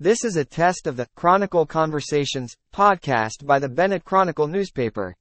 This is a test of the Chronicle Conversations podcast by the Bennett Chronicle newspaper.